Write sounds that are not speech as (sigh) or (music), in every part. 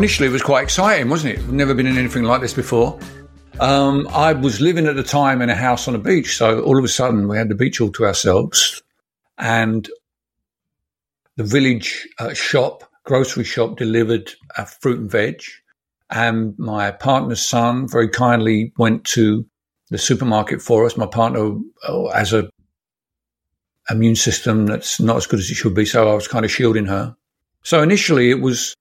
Initially it was quite exciting, wasn't it? Never been in anything like this before. Um, I was living at the time in a house on a beach, so all of a sudden we had the beach all to ourselves, and the village uh, shop, grocery shop, delivered a fruit and veg, and my partner's son very kindly went to the supermarket for us. My partner oh, has a immune system that's not as good as it should be, so I was kind of shielding her. So initially it was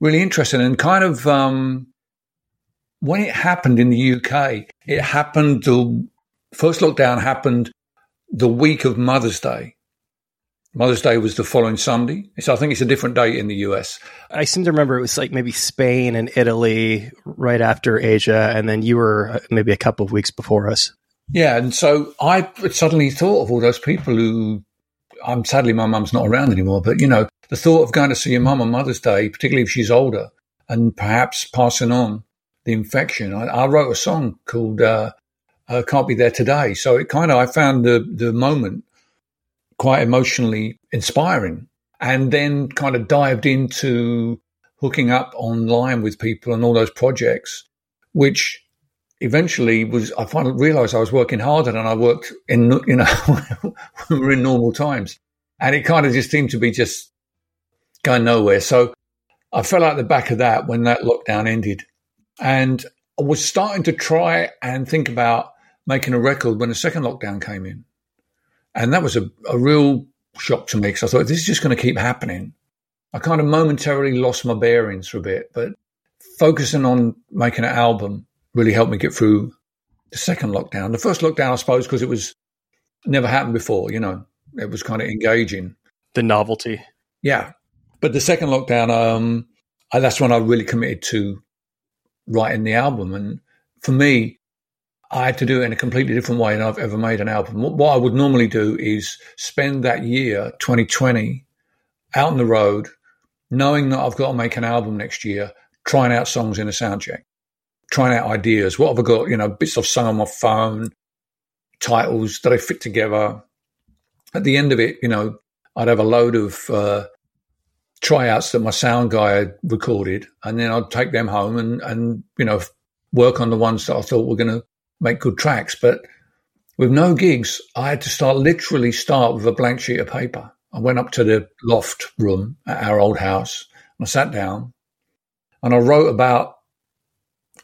really interesting and kind of um, when it happened in the UK, it happened the first lockdown happened the week of Mother's Day. Mother's Day was the following Sunday. So I think it's a different date in the US. I seem to remember it was like maybe Spain and Italy right after Asia, and then you were uh, maybe a couple of weeks before us. Yeah, and so I suddenly thought of all those people who. I'm sadly my mum's not around anymore, but you know the thought of going to see your mum on Mother's Day, particularly if she's older, and perhaps passing on the infection. I, I wrote a song called uh, uh, "Can't Be There Today," so it kind of I found the the moment quite emotionally inspiring, and then kind of dived into hooking up online with people and all those projects, which eventually was I finally realized I was working harder than I worked in you know (laughs) we were in normal times, and it kind of just seemed to be just going nowhere. So I fell out the back of that when that lockdown ended, and I was starting to try and think about making a record when the second lockdown came in. And that was a, a real shock to me because I thought, this is just going to keep happening. I kind of momentarily lost my bearings for a bit, but focusing on making an album really helped me get through the second lockdown. The first lockdown, I suppose, because it was never happened before, you know, it was kind of engaging. The novelty. Yeah. But the second lockdown, um, I, that's when I really committed to writing the album. And for me, I had to do it in a completely different way than I've ever made an album. What I would normally do is spend that year, 2020, out on the road, knowing that I've got to make an album next year, trying out songs in a sound check, trying out ideas. What have I got? You know, bits I've sung on my phone, titles that I fit together. At the end of it, you know, I'd have a load of uh, tryouts that my sound guy had recorded, and then I'd take them home and and you know work on the ones that I thought were going to make good tracks. But with no gigs, I had to start literally start with a blank sheet of paper. I went up to the loft room at our old house and I sat down and I wrote about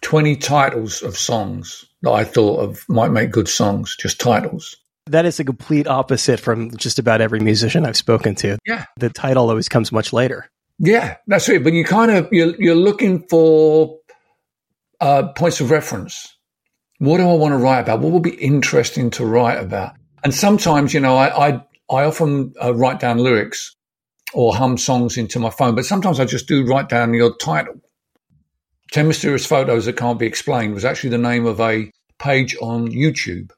20 titles of songs that I thought of might make good songs, just titles. That is a complete opposite from just about every musician I've spoken to. Yeah. The title always comes much later. Yeah, that's it. But you kind of, you're, you're looking for uh, points of reference. What do I want to write about? What would be interesting to write about? And sometimes, you know, I I, I often uh, write down lyrics or hum songs into my phone, but sometimes I just do write down your title. 10 Mysterious Photos That Can't Be Explained was actually the name of a page on YouTube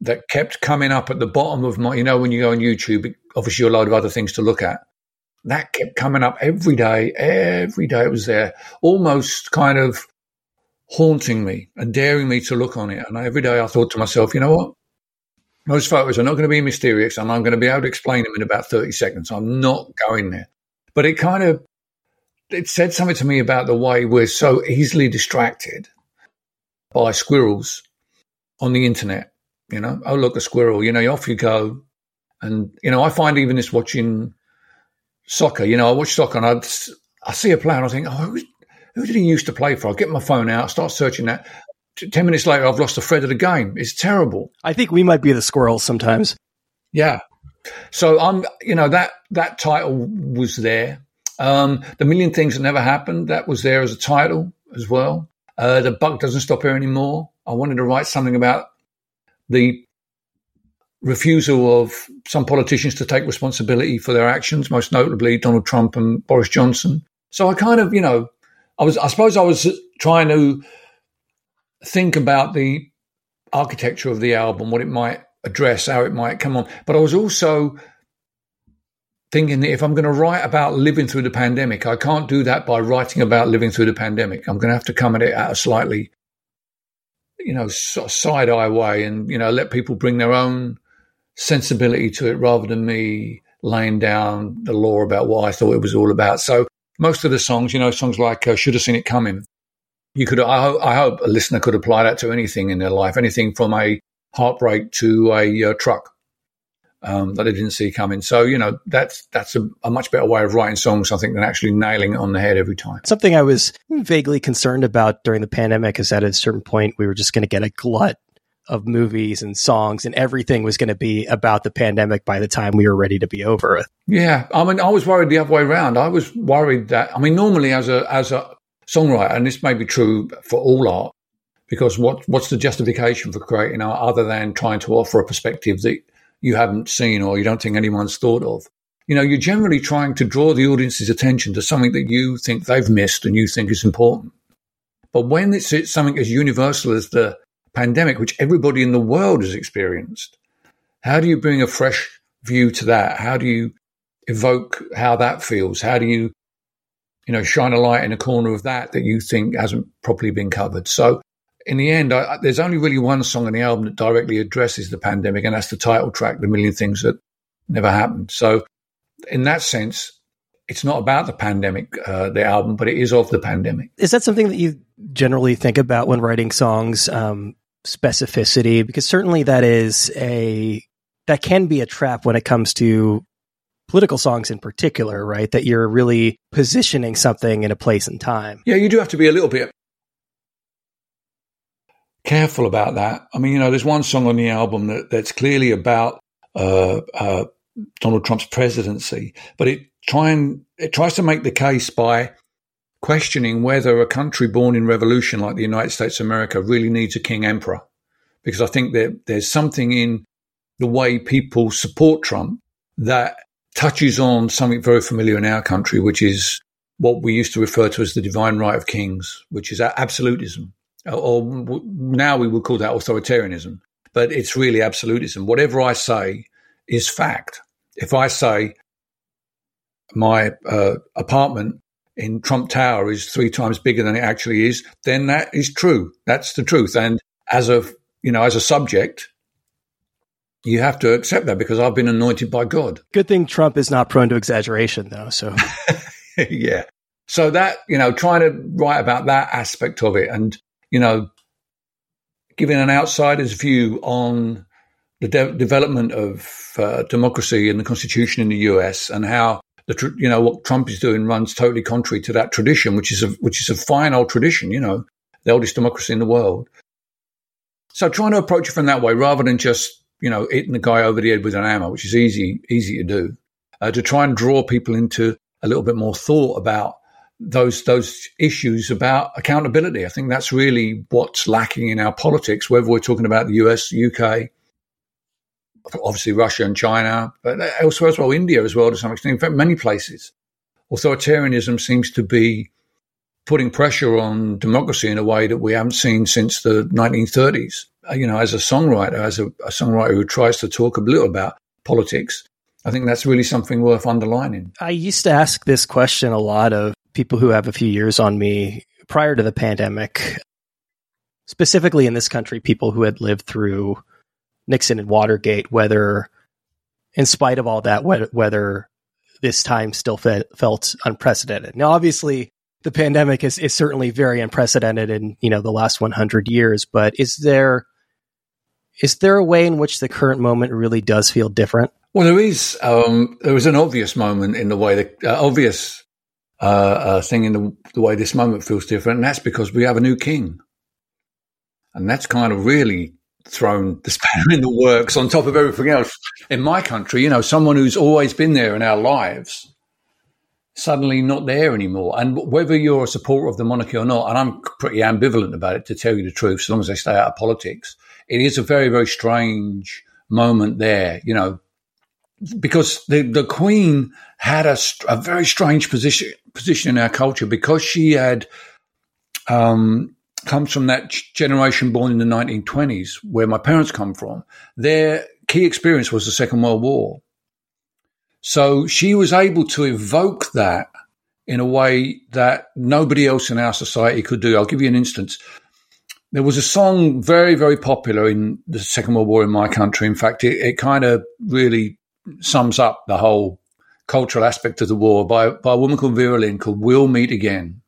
that kept coming up at the bottom of my, you know, when you go on YouTube, obviously a load of other things to look at. That kept coming up every day, every day it was there, almost kind of haunting me and daring me to look on it. And every day I thought to myself, you know what? Those photos are not going to be mysterious and I'm going to be able to explain them in about 30 seconds. I'm not going there. But it kind of, it said something to me about the way we're so easily distracted by squirrels on the internet. You know, oh, look, a squirrel, you know, off you go. And, you know, I find even this watching soccer, you know, I watch soccer and I, I see a player and I think, oh, who did he used to play for? I get my phone out, start searching that. Ten minutes later, I've lost the thread of the game. It's terrible. I think we might be the squirrels sometimes. Yeah. So I'm, you know, that that title was there. Um, the million things that never happened that was there as a title as well. Uh, the buck doesn't stop here anymore. I wanted to write something about the refusal of some politicians to take responsibility for their actions, most notably Donald Trump and Boris Johnson. So I kind of, you know, I was, I suppose, I was trying to think about the architecture of the album, what it might address, how it might come on. But I was also thinking that if I'm going to write about living through the pandemic, I can't do that by writing about living through the pandemic. I'm going to have to come at it at a slightly, you know, sort of side eye way, and you know, let people bring their own sensibility to it rather than me laying down the law about what I thought it was all about. So most of the songs, you know, songs like uh, "Should Have Seen It Coming." You could, I, I, hope, a listener could apply that to anything in their life, anything from a heartbreak to a uh, truck um, that I didn't see coming. So you know, that's that's a, a, much better way of writing songs, I think, than actually nailing it on the head every time. Something I was vaguely concerned about during the pandemic is that at a certain point we were just going to get a glut of movies and songs and everything was going to be about the pandemic by the time we were ready to be over it. Yeah. I mean, I was worried the other way around. I was worried that, I mean, normally as a, as a songwriter, and this may be true for all art, because what, what's the justification for creating art other than trying to offer a perspective that you haven't seen or you don't think anyone's thought of? You know, you're generally trying to draw the audience's attention to something that you think they've missed and you think is important. But when it's, something as universal as the pandemic, which everybody in the world has experienced. How do you bring a fresh view to that? How do you evoke how that feels? How do you, you know, shine a light in a corner of that that you think hasn't properly been covered? So, in the end, I, there's only really one song on the album that directly addresses the pandemic, and that's the title track, "The Million Things That Never Happened." So, in that sense, it's not about the pandemic, uh, the album, but it is of the pandemic. Is that something that you generally think about when writing songs? Um, specificity because certainly that is a that can be a trap when it comes to political songs in particular, right? That you're really positioning something in a place and time. Yeah, you do have to be a little bit careful about that. I mean, you know, there's one song on the album that, that's clearly about uh, uh, Donald Trump's presidency, but it try and it tries to make the case by questioning whether a country born in revolution like the United States of America really needs a king emperor. Because I think that there's something in the way people support Trump that touches on something very familiar in our country, which is what we used to refer to as the divine right of kings, which is absolutism. Or now we would call that authoritarianism, but it's really absolutism. Whatever I say is fact. If I say my uh, apartment in Trump Tower is three times bigger than it actually is, then that is true. That's the truth. And as a you know, as a subject, you have to accept that because I've been anointed by God. Good thing Trump is not prone to exaggeration, though. So, (laughs) yeah. So that you know, trying to write about that aspect of it, and you know, giving an outsider's view on the de- development of uh, democracy and the Constitution in the U.S. and how the tr- you know what Trump is doing runs totally contrary to that tradition, which is a which is a fine old tradition. You know, the oldest democracy in the world. So trying to approach it from that way rather than just you know hitting the guy over the head with an hammer, which is easy easy to do, uh, to try and draw people into a little bit more thought about those those issues about accountability. I think that's really what's lacking in our politics, whether we're talking about the US, UK, obviously Russia and China, but elsewhere as well, India as well to some extent. In fact, many places, authoritarianism seems to be putting pressure on democracy in a way that we haven't seen since the 1930s. Uh, you know, as a songwriter, as a, a songwriter who tries to talk a little about politics, I think that's really something worth underlining. I used to ask this question a lot of people who have a few years on me prior to the pandemic, specifically in this country, people who had lived through Nixon and Watergate, whether, in spite of all that, whether, this time still felt unprecedented. Now, obviously, the pandemic is, is certainly very unprecedented in you know the last 100 years, but is there is there a way in which the current moment really does feel different? Well, there is. Um, there was an obvious moment in the way the uh, obvious uh, uh, thing in the, the way this moment feels different, and that's because we have a new king, and that's kind of really thrown the (laughs) spanner in the works on top of everything else. In my country, you know, someone who's always been there in our lives suddenly not there anymore. And whether you're a supporter of the monarchy or not, and I'm pretty ambivalent about it to tell you the truth, as long as they stay out of politics, it is a very, very strange moment there, you know, because the, the Queen had a, a very strange position, position in our culture because she had, um, comes from that generation born in the 1920s, where my parents come from. Their key experience was the Second World War. So she was able to evoke that in a way that nobody else in our society could do. I'll give you an instance. There was a song very, very popular in the Second World War in my country. In fact, it, it kind of really sums up the whole cultural aspect of the war by, by a woman called Vera Lynn called We'll Meet Again.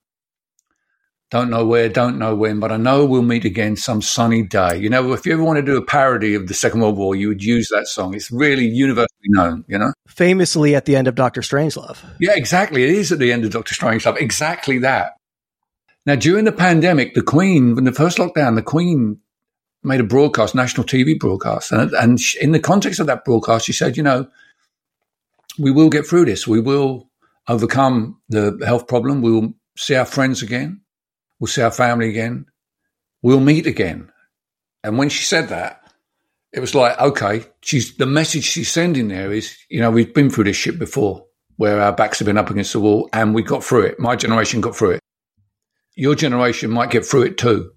Don't know where, don't know when, but I know we'll meet again some sunny day. You know, if you ever want to do a parody of the Second World War, you would use that song. It's really universally known, you know? Famously at the end of Doctor Strangelove. Yeah, exactly. It is at the end of Doctor Strangelove. Exactly that. Now, during the pandemic, the Queen, when the first lockdown, the Queen made a broadcast, national TV broadcast. And, and in the context of that broadcast, she said, you know, we will get through this. We will overcome the health problem. We will see our friends again. We'll see our family again. We'll meet again. And when she said that, it was like, okay, she's the message she's sending there is, you know, we've been through this shit before where our backs have been up against the wall and we got through it. My generation got through it. Your generation might get through it too.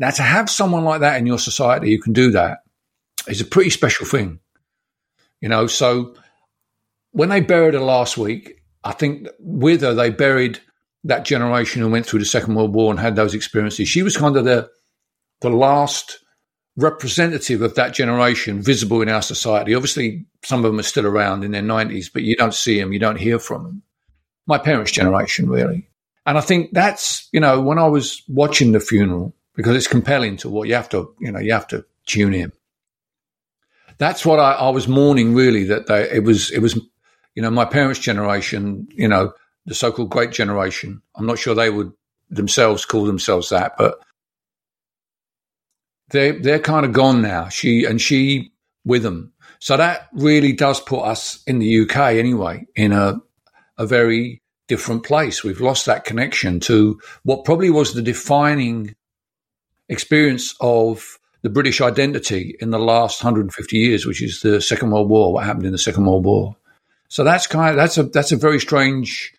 Now, to have someone like that in your society who can do that is a pretty special thing. You know, so when they buried her last week, I think with her, they buried that generation who went through the Second World War and had those experiences. She was kind of the the last representative of that generation visible in our society. Obviously, some of them are still around in their 90s, but you don't see them, you don't hear from them. My parents' generation, really. And I think that's, you know, when I was watching the funeral, because it's compelling to what you have to, you know, you have to tune in. That's what I, I was mourning, really, that they, it was, it was, you know, my parents' generation, you know, the so-called great generation. I'm not sure they would themselves call themselves that, but they they're kind of gone now. She and she with them. So that really does put us in the UK anyway in a a very different place. We've lost that connection to what probably was the defining experience of the British identity in the last 150 years, which is the Second World War. What happened in the Second World War? So that's kind of that's a that's a very strange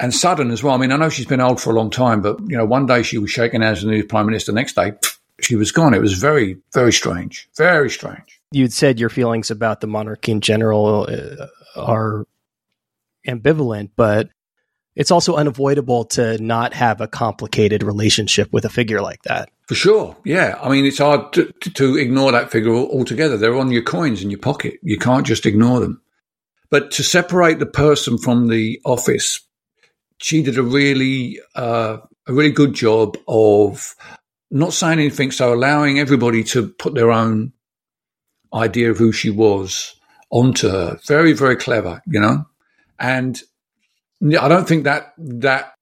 and sudden as well. I mean, I know she's been old for a long time, but you know, one day she was shaking hands with the new prime minister. Next day, she was gone. It was very, very strange. Very strange. You'd said your feelings about the monarchy in general uh, are ambivalent, but it's also unavoidable to not have a complicated relationship with a figure like that. For sure. Yeah. I mean, it's hard to, to ignore that figure altogether. They're on your coins in your pocket. You can't just ignore them. But to separate the person from the office she did a really uh, a really good job of not saying anything, so allowing everybody to put their own idea of who she was onto her. Very, very clever, you know. And I don't think that that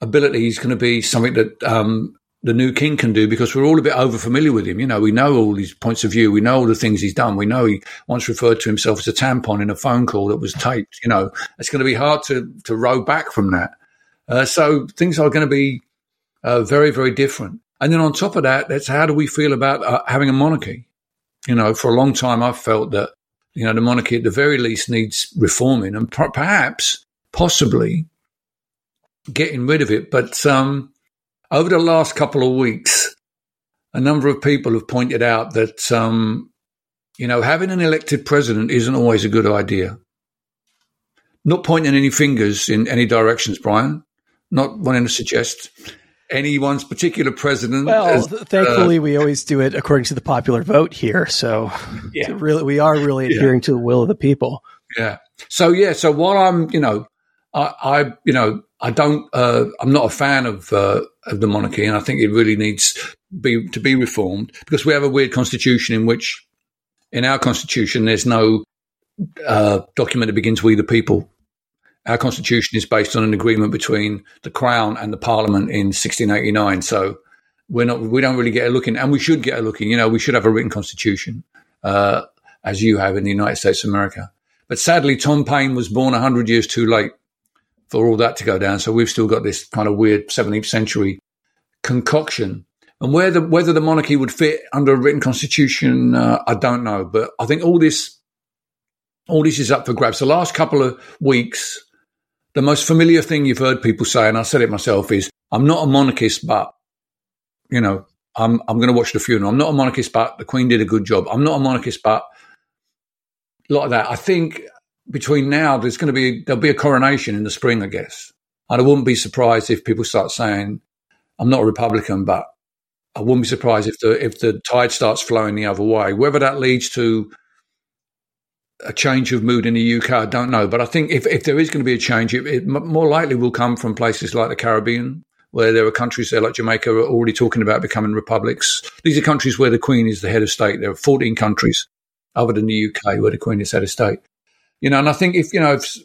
ability is going to be something that um, the new king can do because we're all a bit over familiar with him. You know, we know all his points of view. We know all the things he's done. We know he once referred to himself as a tampon in a phone call that was taped. You know, it's going to be hard to, to row back from that. Uh, so things are going to be uh, very, very different. And then on top of that, that's how do we feel about uh, having a monarchy? You know, for a long time, I've felt that, you know, the monarchy at the very least needs reforming and perhaps, possibly getting rid of it. But, um, over the last couple of weeks, a number of people have pointed out that, um, you know, having an elected president isn't always a good idea. Not pointing any fingers in any directions, Brian. Not wanting to suggest anyone's particular president. Well, as, thankfully, uh, we always do it according to the popular vote here. So, (laughs) yeah. really, we are really adhering yeah. to the will of the people. Yeah. So, yeah. So while I'm, you know, I, I you know, I don't. Uh, I'm not a fan of uh, of the monarchy, and I think it really needs be to be reformed because we have a weird constitution in which, in our constitution, there's no uh, document that begins "We the people." Our constitution is based on an agreement between the crown and the parliament in 1689. So we're not. We don't really get a look in, and we should get a look in. You know, we should have a written constitution, uh, as you have in the United States of America. But sadly, Tom Paine was born 100 years too late for all that to go down. So we've still got this kind of weird 17th century concoction. And whether whether the monarchy would fit under a written constitution, uh, I don't know. But I think all this all this is up for grabs. The last couple of weeks, the most familiar thing you've heard people say, and I said it myself, is I'm not a monarchist, but you know, I'm I'm going to watch the funeral. I'm not a monarchist, but the Queen did a good job. I'm not a monarchist, but a lot of that. I think between now, there's going to be there'll be a coronation in the spring, I guess. And I wouldn't be surprised if people start saying, "I'm not a Republican," but I wouldn't be surprised if the if the tide starts flowing the other way. Whether that leads to a change of mood in the UK, I don't know. But I think if, if there is going to be a change, it, it more likely will come from places like the Caribbean, where there are countries there like Jamaica are already talking about becoming republics. These are countries where the Queen is the head of state. There are 14 countries other than the UK where the Queen is head of state. You know, and I think if, you know, if,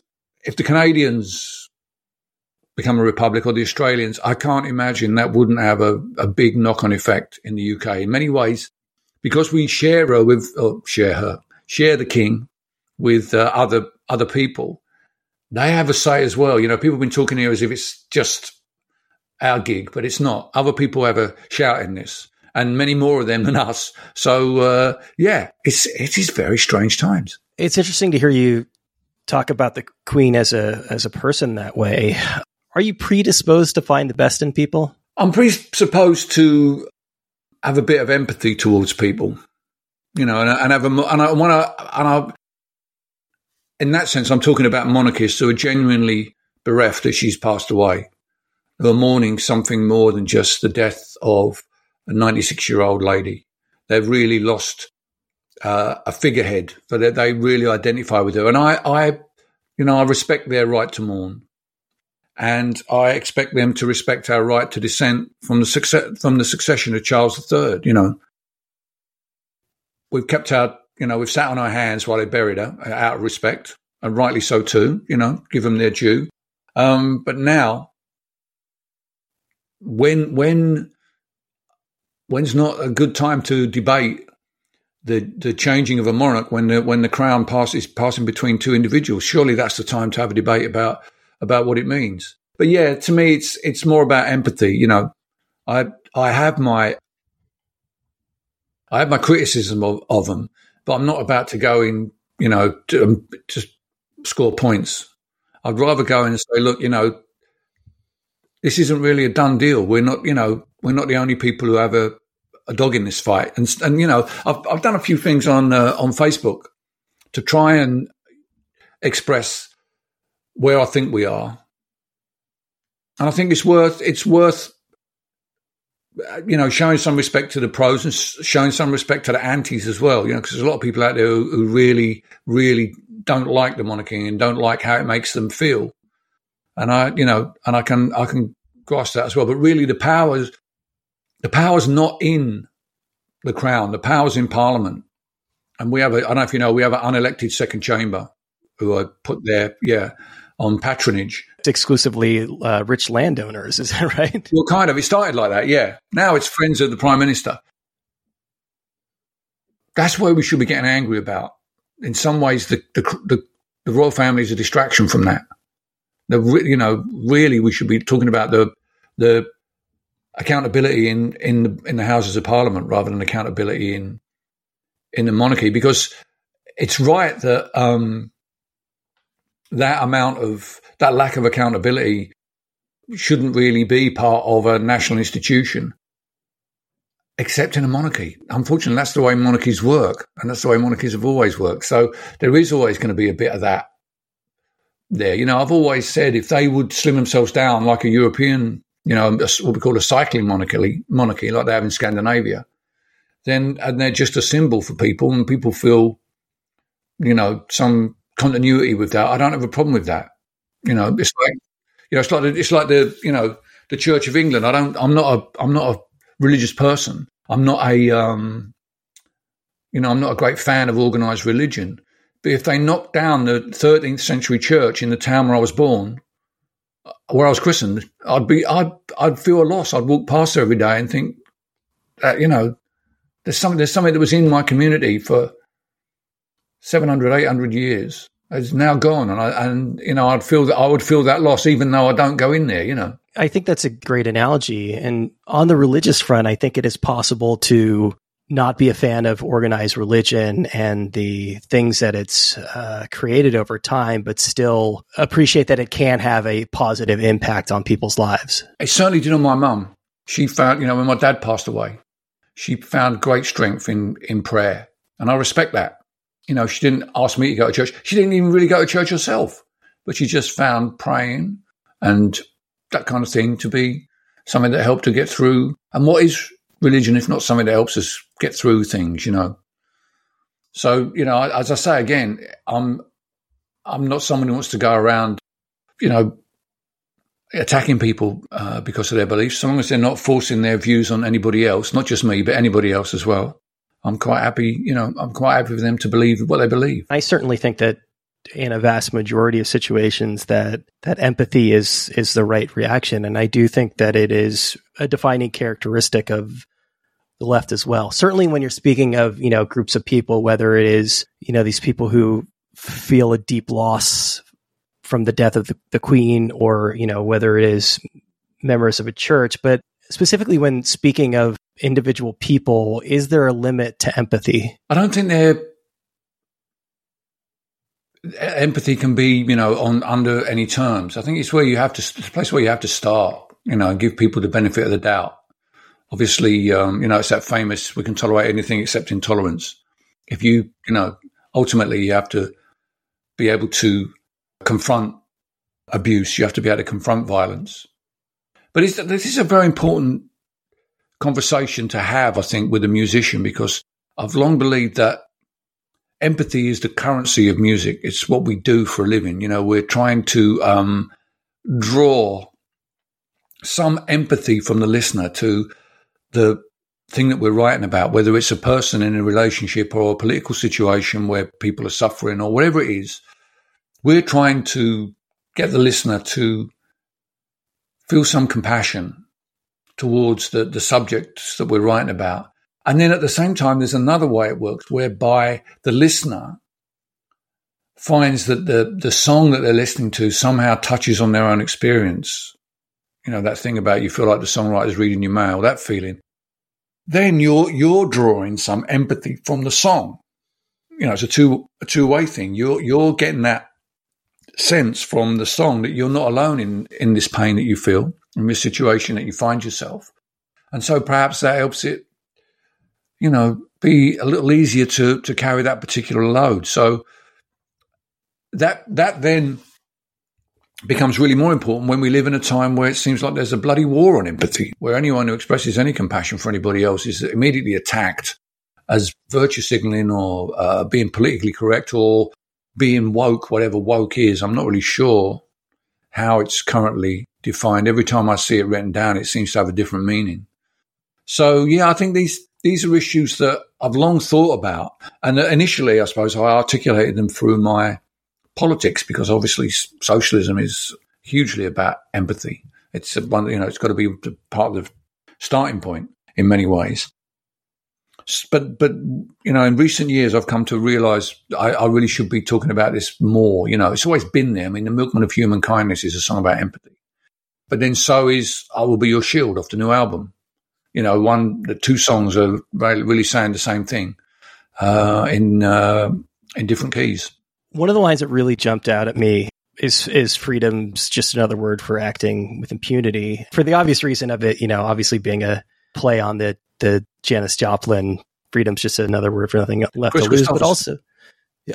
if the Canadians become a republic or the Australians, I can't imagine that wouldn't have a, a big knock on effect in the UK. In many ways, because we share her with, or share her, share the king with uh, other other people, they have a say as well. You know, people have been talking here as if it's just our gig, but it's not. Other people have a shout in this, and many more of them than us. So uh, yeah, it's it is very strange times. It's interesting to hear you talk about the Queen as a as a person that way. Are you predisposed to find the best in people? I'm predisposed to have a bit of empathy towards people, you know, and, and have a and I want to and I. In that sense, I'm talking about monarchists who are genuinely bereft that she's passed away, who are mourning something more than just the death of a 96 year old lady. They've really lost uh, a figurehead, but they, they really identify with her. And I, I, you know, I respect their right to mourn, and I expect them to respect our right to dissent from the success from the succession of Charles III. You know, we've kept our, you know, we've sat on our hands while they buried her out of respect, and rightly so too. You know, give them their due. Um, but now, when when when's not a good time to debate the the changing of a monarch when the when the crown passes passing between two individuals. Surely that's the time to have a debate about about what it means. But yeah, to me, it's it's more about empathy. You know, I I have my I have my criticism of, of them, but I'm not about to go in. You know, to, um, to score points. I'd rather go in and say, look, you know, this isn't really a done deal. We're not, you know, we're not the only people who have a a dog in this fight. And and you know, I've I've done a few things on uh, on Facebook to try and express where I think we are, and I think it's worth it's worth Uh, you know showing some respect to the pros and showing some respect to the antis as well. You know, because there's a lot of people out there who, who really really don't like the monarchy and don't like how it makes them feel. And I, you know, and I can I can grasp that as well. But really, the powers the power's not in the crown. The power's in Parliament. And we have a, I don't know if you know, we have an unelected second chamber who are put there, yeah, on patronage. Exclusively uh, rich landowners, is that (laughs) right? Well, kind of. It started like that, yeah. Now it's friends of the Prime Minister. That's what we should be getting angry about. In some ways, the, the, the, the royal family is a distraction from that. The, you know, really, we should be talking about the the accountability in in the, in the Houses of Parliament rather than accountability in in the monarchy because it's right that um, that amount of that lack of accountability shouldn't really be part of a national institution except in a monarchy. Unfortunately, that's the way monarchies work, and that's the way monarchies have always worked. So there is always going to be a bit of that there. You know, I've always said if they would slim themselves down like a European you know, what we call a cycling monarchy, monarchy like they have in Scandinavia, then and they're just a symbol for people, and people feel, you know, some continuity with that. I don't have a problem with that. You know, it's like, you know, it's like it's like the you know the Church of England. I don't. I'm not a. I'm not a religious person. I'm not a. Um, you know, I'm not a great fan of organized religion. But if they knock down the 13th century church in the town where I was born, where I was christened, I'd be, I'd, I'd feel a loss. I'd walk past every day and think that, you know, there's something, there's something that was in my community for 700, 800 years. It's now gone. And I, and, you know, I'd feel that I would feel that loss even though I don't go in there, you know. I think that's a great analogy. And on the religious front, I think it is possible to not be a fan of organized religion and the things that it's uh, created over time, but still appreciate that it can have a positive impact on people's lives. It certainly did on my mum. She found, you know, when my dad passed away, she found great strength in in prayer, and I respect that. You know, she didn't ask me to go to church. She didn't even really go to church herself, but she just found praying and that kind of thing to be something that helped her get through. And what is religion if not something that helps us get through things, you know? So, you know, as I say again, I'm I'm not someone who wants to go around, you know, attacking people uh, because of their beliefs, so long as they're not forcing their views on anybody else, not just me, but anybody else as well. I'm quite happy, you know, I'm quite happy for them to believe what they believe. I certainly think that in a vast majority of situations that that empathy is is the right reaction and I do think that it is a defining characteristic of the left as well. Certainly when you're speaking of, you know, groups of people whether it is, you know, these people who feel a deep loss from the death of the, the queen or, you know, whether it is members of a church, but specifically when speaking of individual people, is there a limit to empathy? I don't think there empathy can be, you know, on under any terms. I think it's where you have to, it's place where you have to start, you know, give people the benefit of the doubt. Obviously, um, you know, it's that famous, we can tolerate anything except intolerance. If you, you know, ultimately you have to be able to confront abuse, you have to be able to confront violence. But this is a very important conversation to have, I think, with a musician because I've long believed that empathy is the currency of music. It's what we do for a living. You know, we're trying to um, draw some empathy from the listener to the thing that we're writing about, whether it's a person in a relationship or a political situation where people are suffering or whatever it is. We're trying to get the listener to feel some compassion towards the, the subjects that we're writing about and then at the same time, there's another way it works whereby the listener finds that the, the song that they're listening to somehow touches on their own experience. You know, that thing about you feel like the songwriter's reading your mail, that feeling. Then you're, you're drawing some empathy from the song. You know, it's a two, a two way thing. You're, you're getting that sense from the song that you're not alone in, in this pain that you feel, in this situation that you find yourself. And so perhaps that helps it you know, be a little easier to to carry that particular load. So that that then becomes really more important when we live in a time where it seems like there's a bloody war on empathy, where anyone who expresses any compassion for anybody else is immediately attacked as virtue signaling or uh, being politically correct or being woke, whatever woke is. I'm not really sure how it's currently defined. Every time I see it written down, it seems to have a different meaning. So yeah, I think these these are issues that I've long thought about. And uh, initially, I suppose I articulated them through my politics because obviously socialism is hugely about empathy. It's one, you know, it's got to be part of the starting point in many ways. But, but, you know, in recent years, I've come to realize I, I really should be talking about this more. You know, it's always been there. I mean, The Milkman of Human Kindness is a song about empathy. But then so is I Will Be Your Shield off the new album you know, one, the two songs are really saying the same thing uh, in uh, in different keys. One of the lines that really jumped out at me is is freedom's just another word for acting with impunity for the obvious reason of it. You know, obviously being a play on the the Janis Joplin. Freedom's just another word for nothing left Chris to lose, but also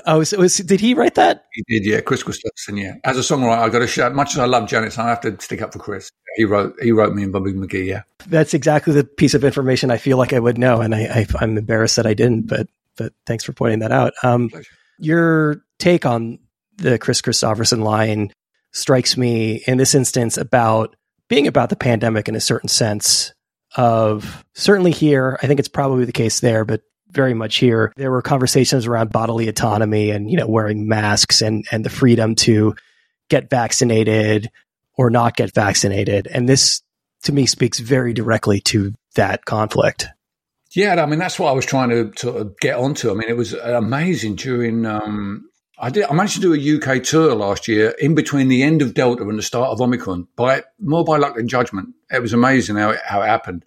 Oh, so was, did he write that? He did, yeah. Kris Kristofferson, yeah. As a songwriter, I got to shout. Much as I love Janis, I have to stick up for Kris. He wrote, he wrote me and Bobby McGee, yeah. That's exactly the piece of information I feel like I would know, and I, I am embarrassed that I didn't. But but thanks for pointing that out. Um, your take on the Kris Kristofferson line strikes me in this instance about being about the pandemic in a certain sense of certainly here. I think it's probably the case there, but very much here. There were conversations around bodily autonomy and, you know, wearing masks and, and the freedom to get vaccinated or not get vaccinated. And this to me speaks very directly to that conflict. Yeah, I mean that's what I was trying to, to get onto. I mean, it was amazing during. Um, I did. I managed to do a UK tour last year in between the end of Delta and the start of Omicron. By more by luck than judgment, it was amazing how it, how it happened.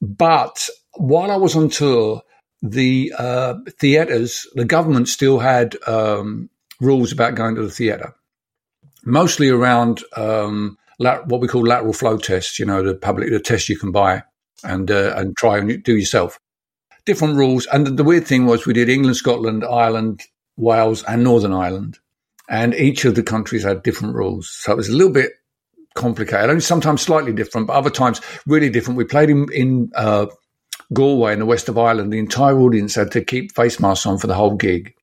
But while I was on tour, the uh, theatres, the government still had um, rules about going to the theatre, mostly around um, lat- what we call lateral flow tests. You know, the public the test you can buy and uh, and try and do yourself. Different rules, and the, weird thing was we did England, Scotland, Ireland, Wales, and Northern Ireland, and each of the countries had different rules. So it was a little bit complicated. Only sometimes slightly different, but other times really different. We played in, in uh, Galway in the west of Ireland, the entire audience had to keep face masks on for the whole gig,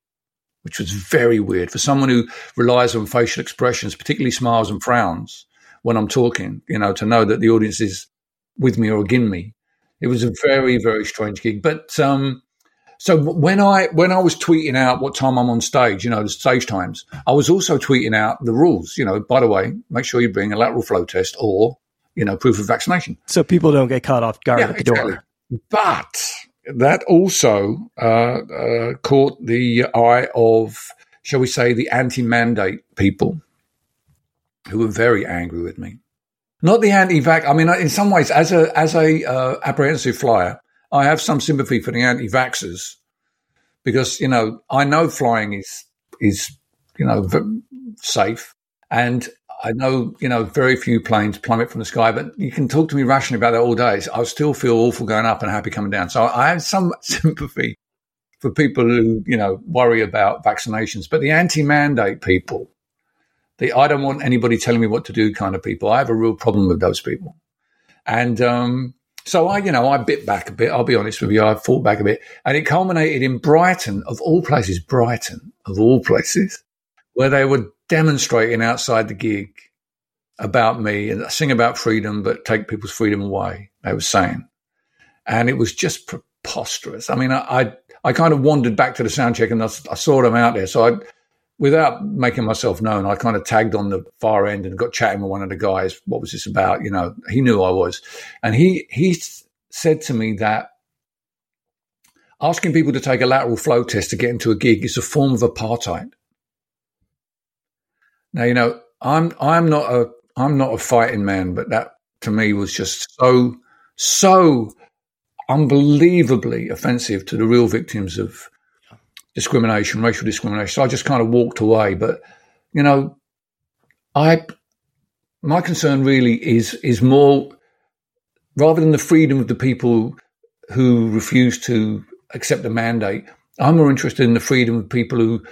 which was very weird for someone who relies on facial expressions, particularly smiles and frowns when I'm talking, you know, to know that the audience is with me or against me. It was a very, very strange gig. But um, so when I when I was tweeting out what time I'm on stage, you know, the stage times, I was also tweeting out the rules. You know, by the way, make sure you bring a lateral flow test or you know proof of vaccination, so people don't get caught off guard yeah, at the exactly. door. But that also uh, uh, caught the eye of, shall we say, the anti-mandate people, who were very angry with me. Not the anti-vax. I mean, in some ways, as a as a uh, apprehensive flyer, I have some sympathy for the anti-vaxxers because you know I know flying is is you know safe, and I know you know very few planes plummet from the sky. But you can talk to me rationally about that all day. I still feel awful going up and happy coming down. So I have some (laughs) sympathy for people who you know worry about vaccinations, but the anti-mandate people, the I don't want anybody telling me what to do kind of people, I have a real problem with those people, and um, so I, you know, I bit back a bit. I'll be honest with you. I fought back a bit and it culminated in Brighton of all places, Brighton of all places, where they were demonstrating outside the gig about me and sing about freedom, but take people's freedom away. They were saying, and it was just preposterous. I mean, I, I, I kind of wandered back to the sound check and I, I saw them out there. So I, without making myself known, I kind of tagged on the far end and got chatting with one of the guys. What was this about? You know, he knew I was, and he he said to me that asking people to take a lateral flow test to get into a gig is a form of apartheid. Now, you know, I'm I'm not a I'm not a fighting man, but that to me was just so so unbelievably offensive to the real victims of discrimination, racial discrimination. So I just kind of walked away. But you know, I my concern really is is more rather than the freedom of the people who refuse to accept the mandate. I'm more interested in the freedom of people who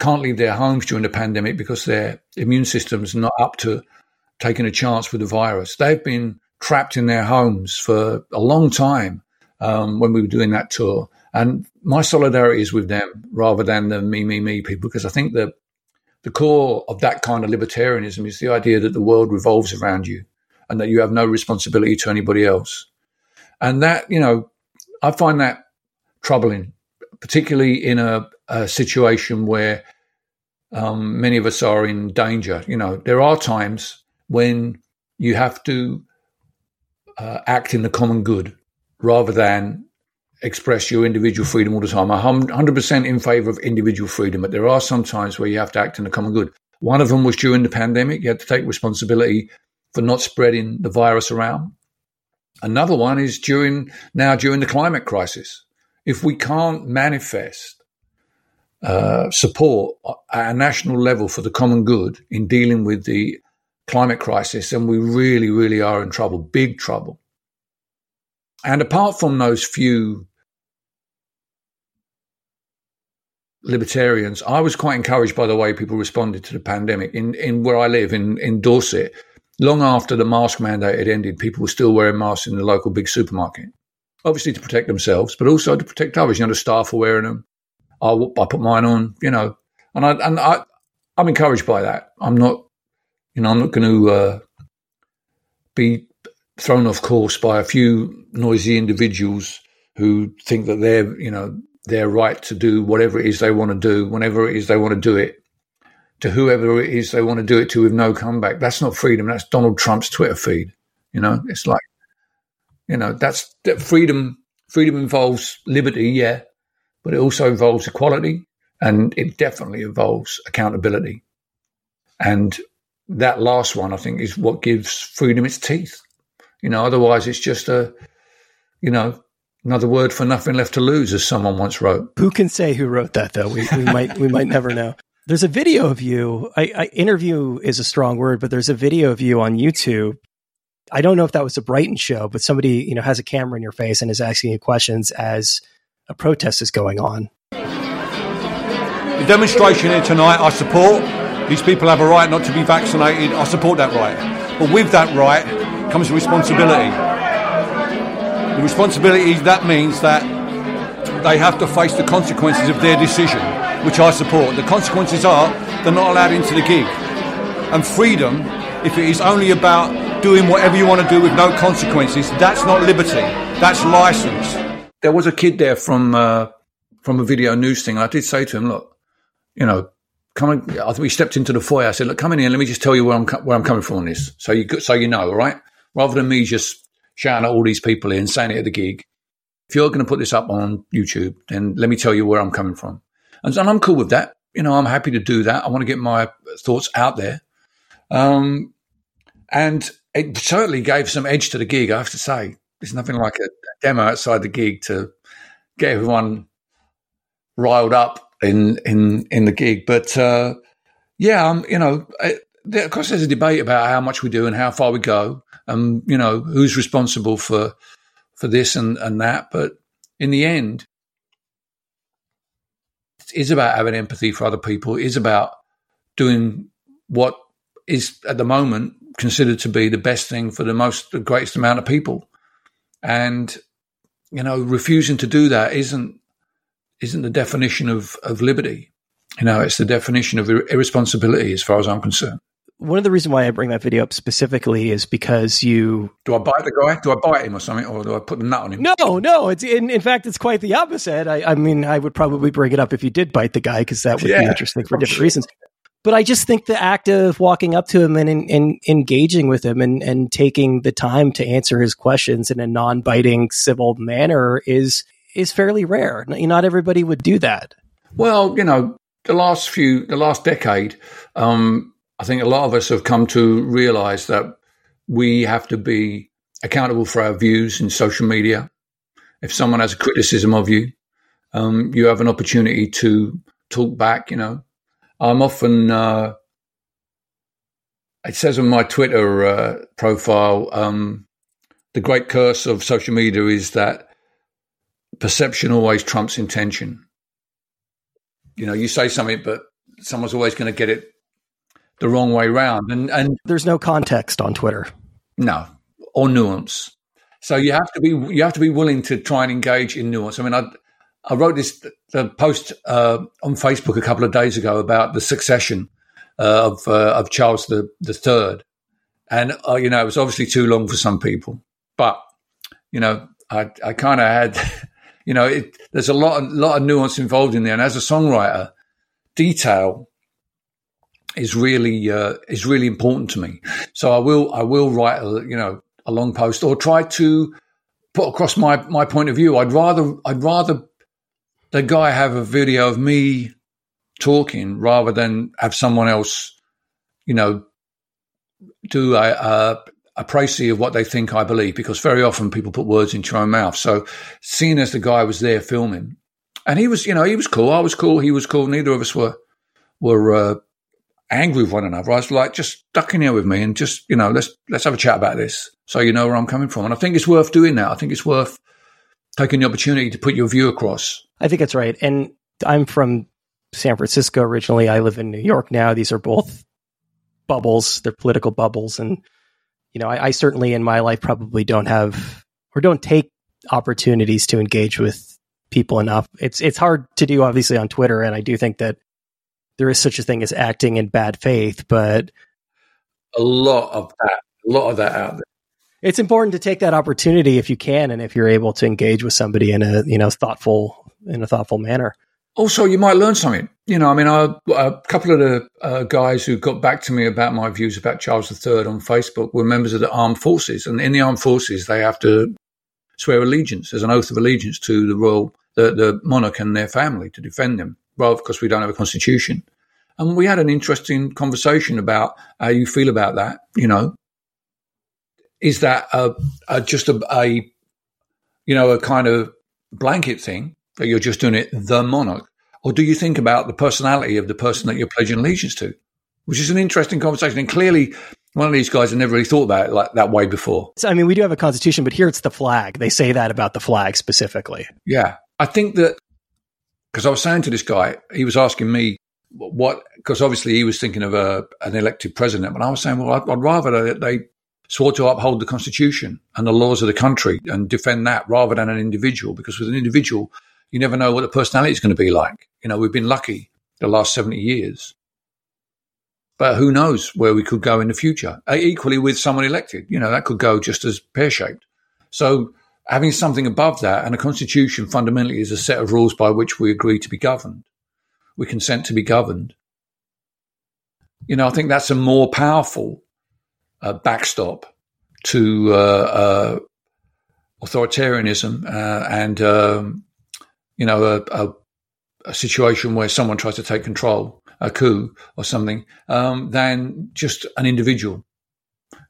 can't leave their homes during the pandemic because their immune system's not up to taking a chance with the virus. They've been trapped in their homes for a long time um, when we were doing that tour. And my solidarity is with them rather than the me, me, me people, because I think that the core of that kind of libertarianism is the idea that the world revolves around you and that you have no responsibility to anybody else. And that, you know, I find that troubling, particularly in a, a situation where um, many of us are in danger. You know, there are times when you have to uh, act in the common good rather than express your individual freedom all the time. I'm 100% in favor of individual freedom, but there are some times where you have to act in the common good. One of them was during the pandemic. You had to take responsibility for not spreading the virus around. Another one is during now during the climate crisis. If we can't manifest uh, support at a national level for the common good in dealing with the climate crisis, then we really, really are in trouble, big trouble. And apart from those few libertarians, I was quite encouraged by the way people responded to the pandemic. In, in where I live, in, in Dorset, long after the mask mandate had ended, people were still wearing masks in the local big supermarket. Obviously to protect themselves, but also to protect others. You know, the staff are wearing them. I, I put mine on, you know, and I, and I, I'm encouraged by that. I'm not, you know, I'm not going to uh, be thrown off course by a few noisy individuals who think that they're, you know, their right to do whatever it is they want to do, whenever it is they want to do it, to whoever it is they want to do it to with no comeback. That's not freedom. That's Donald Trump's Twitter feed. You know, it's like, you know, that's that freedom. Freedom involves liberty, yeah, but it also involves equality and it definitely involves accountability. And that last one, I think, is what gives freedom its teeth. You know, otherwise it's just a, you know, Another word for nothing left to lose, as someone once wrote. Who can say who wrote that, though? We, we might we might never know. There's a video of you. I, I, interview is a strong word, but there's a video of you on YouTube. I don't know if that was a Brighton show, but somebody you know has a camera in your face and is asking you questions as a protest is going on. The demonstration here tonight, I support. These people have a right not to be vaccinated. I support that right, but with that right comes responsibility The responsibility that means that they have to face the consequences of their decision, which I support. The consequences are they're not allowed into the gig. And freedom, if it is only about doing whatever you want to do with no consequences, that's not liberty. That's license. There was a kid there from uh, from a video news thing. I did say to him, look, you know, come and, I think we stepped into the foyer. I said, look, come in here. Let me just tell you where I'm, where I'm coming from on this. So you, so you know, all right? Rather than me just shouting at all these people here and saying it at the gig. If you're going to put this up on YouTube, then let me tell you where I'm coming from. And, and I'm cool with that. You know, I'm happy to do that. I want to get my thoughts out there. Um, and it certainly gave some edge to the gig, I have to say. There's nothing like a demo outside the gig to get everyone riled up in in in the gig. But uh, yeah, um, you know, it, of course, there's a debate about how much we do and how far we go, and you know who's responsible for for this and and that. But in the end, it is about having empathy for other people. It is about doing what is at the moment considered to be the best thing for the most the greatest amount of people and you know refusing to do that isn't isn't the definition of of liberty you know it's the definition of irresponsibility as far as i'm concerned one of the reasons why I bring that video up specifically is because you do I bite the guy? Do I bite him or something, or do I put the nut on him? No, no. It's in, in fact, it's quite the opposite. I, I mean, I would probably bring it up if you did bite the guy because that would yeah, be interesting for different sure. reasons but I just think the act of walking up to him and, and, and, engaging with him and, and taking the time to answer his questions in a non-biting civil manner is is fairly rare. Not everybody would do that. Well, you know, the last few, the last decade, um, I think a lot of us have come to realize that we have to be accountable for our views in social media. If someone has a criticism of you, um, you have an opportunity to talk back, you know, I'm often, uh, it says on my Twitter uh, profile, um, the great curse of social media is that perception always trumps intention. You know, you say something, but someone's always going to get it the wrong way round. And, and there's no context on Twitter. No, or nuance. So you have to be you have to be willing to try and engage in nuance. I mean, I I wrote this the post uh, on Facebook a couple of days ago about the succession uh, of uh, of Charles the the third, and uh, you know it was obviously too long for some people, but you know I I kind of had (laughs) you know it, there's a lot of, lot of nuance involved in there, and as a songwriter, detail is really uh, is really important to me. So I will I will write a, you know a long post or try to put across my my point of view. I'd rather I'd rather the guy have a video of me talking rather than have someone else, you know, do a, a, a of what they think I believe, because very often people put words into your own mouth. So seeing as the guy was there filming, and he was, you know, he was cool. I was cool. He was cool. Neither of us were were uh, angry with one another. I was like, just duck in here with me and just, you know, let's let's have a chat about this, so you know where I'm coming from. And I think it's worth doing that. I think it's worth taking the opportunity to put your view across. I think that's right. And I'm from San Francisco originally. I live in New York now. These are both bubbles. They're political bubbles. And, you know, I, I certainly in my life probably don't have or don't take opportunities to engage with people enough. It's it's hard to do obviously on Twitter. And I do think that there is such a thing as acting in bad faith, but a lot of that, a lot of that out there it's important to take that opportunity if you can and if you're able to engage with somebody in a you know thoughtful in a thoughtful manner. Also you might learn something. You know i mean I, a couple of the uh, guys who got back to me about my views about charles iii on facebook were members of the armed forces. And in the armed forces they have to swear allegiance. As an oath of allegiance to the royal the, the monarch and their family to defend them. Well because we don't have a constitution. And we had an interesting conversation about how you feel about that you know is that a, a just a, a, you know a kind of blanket thing that you're just doing it the monarch, or do you think about the personality of the person that you're pledging allegiance to? Which is an interesting conversation, and clearly one of these guys had never really thought about it like that way before. So, I mean, we do have a constitution, but here it's the flag. They say that about the flag specifically. Yeah, I think that because I was saying to this guy, he was asking me what because obviously he was thinking of a an elected president, but I was saying, well, I'd, I'd rather they swore to uphold the Constitution and the laws of the country and defend that rather than an individual. Because with an individual, you never know what the personality is going to be like. You know, we've been lucky the last 70 years. But who knows where we could go in the future? Uh, equally with someone elected, you know, that could go just as pear shaped. So having something above that and a constitution fundamentally is a set of rules by which we agree to be governed. We consent to be governed. You know, I think that's a more powerful uh, backstop to uh, uh authoritarianism uh, and, um, you know, a, a, a, situation where someone tries to take control, a coup or something, um, than just an individual.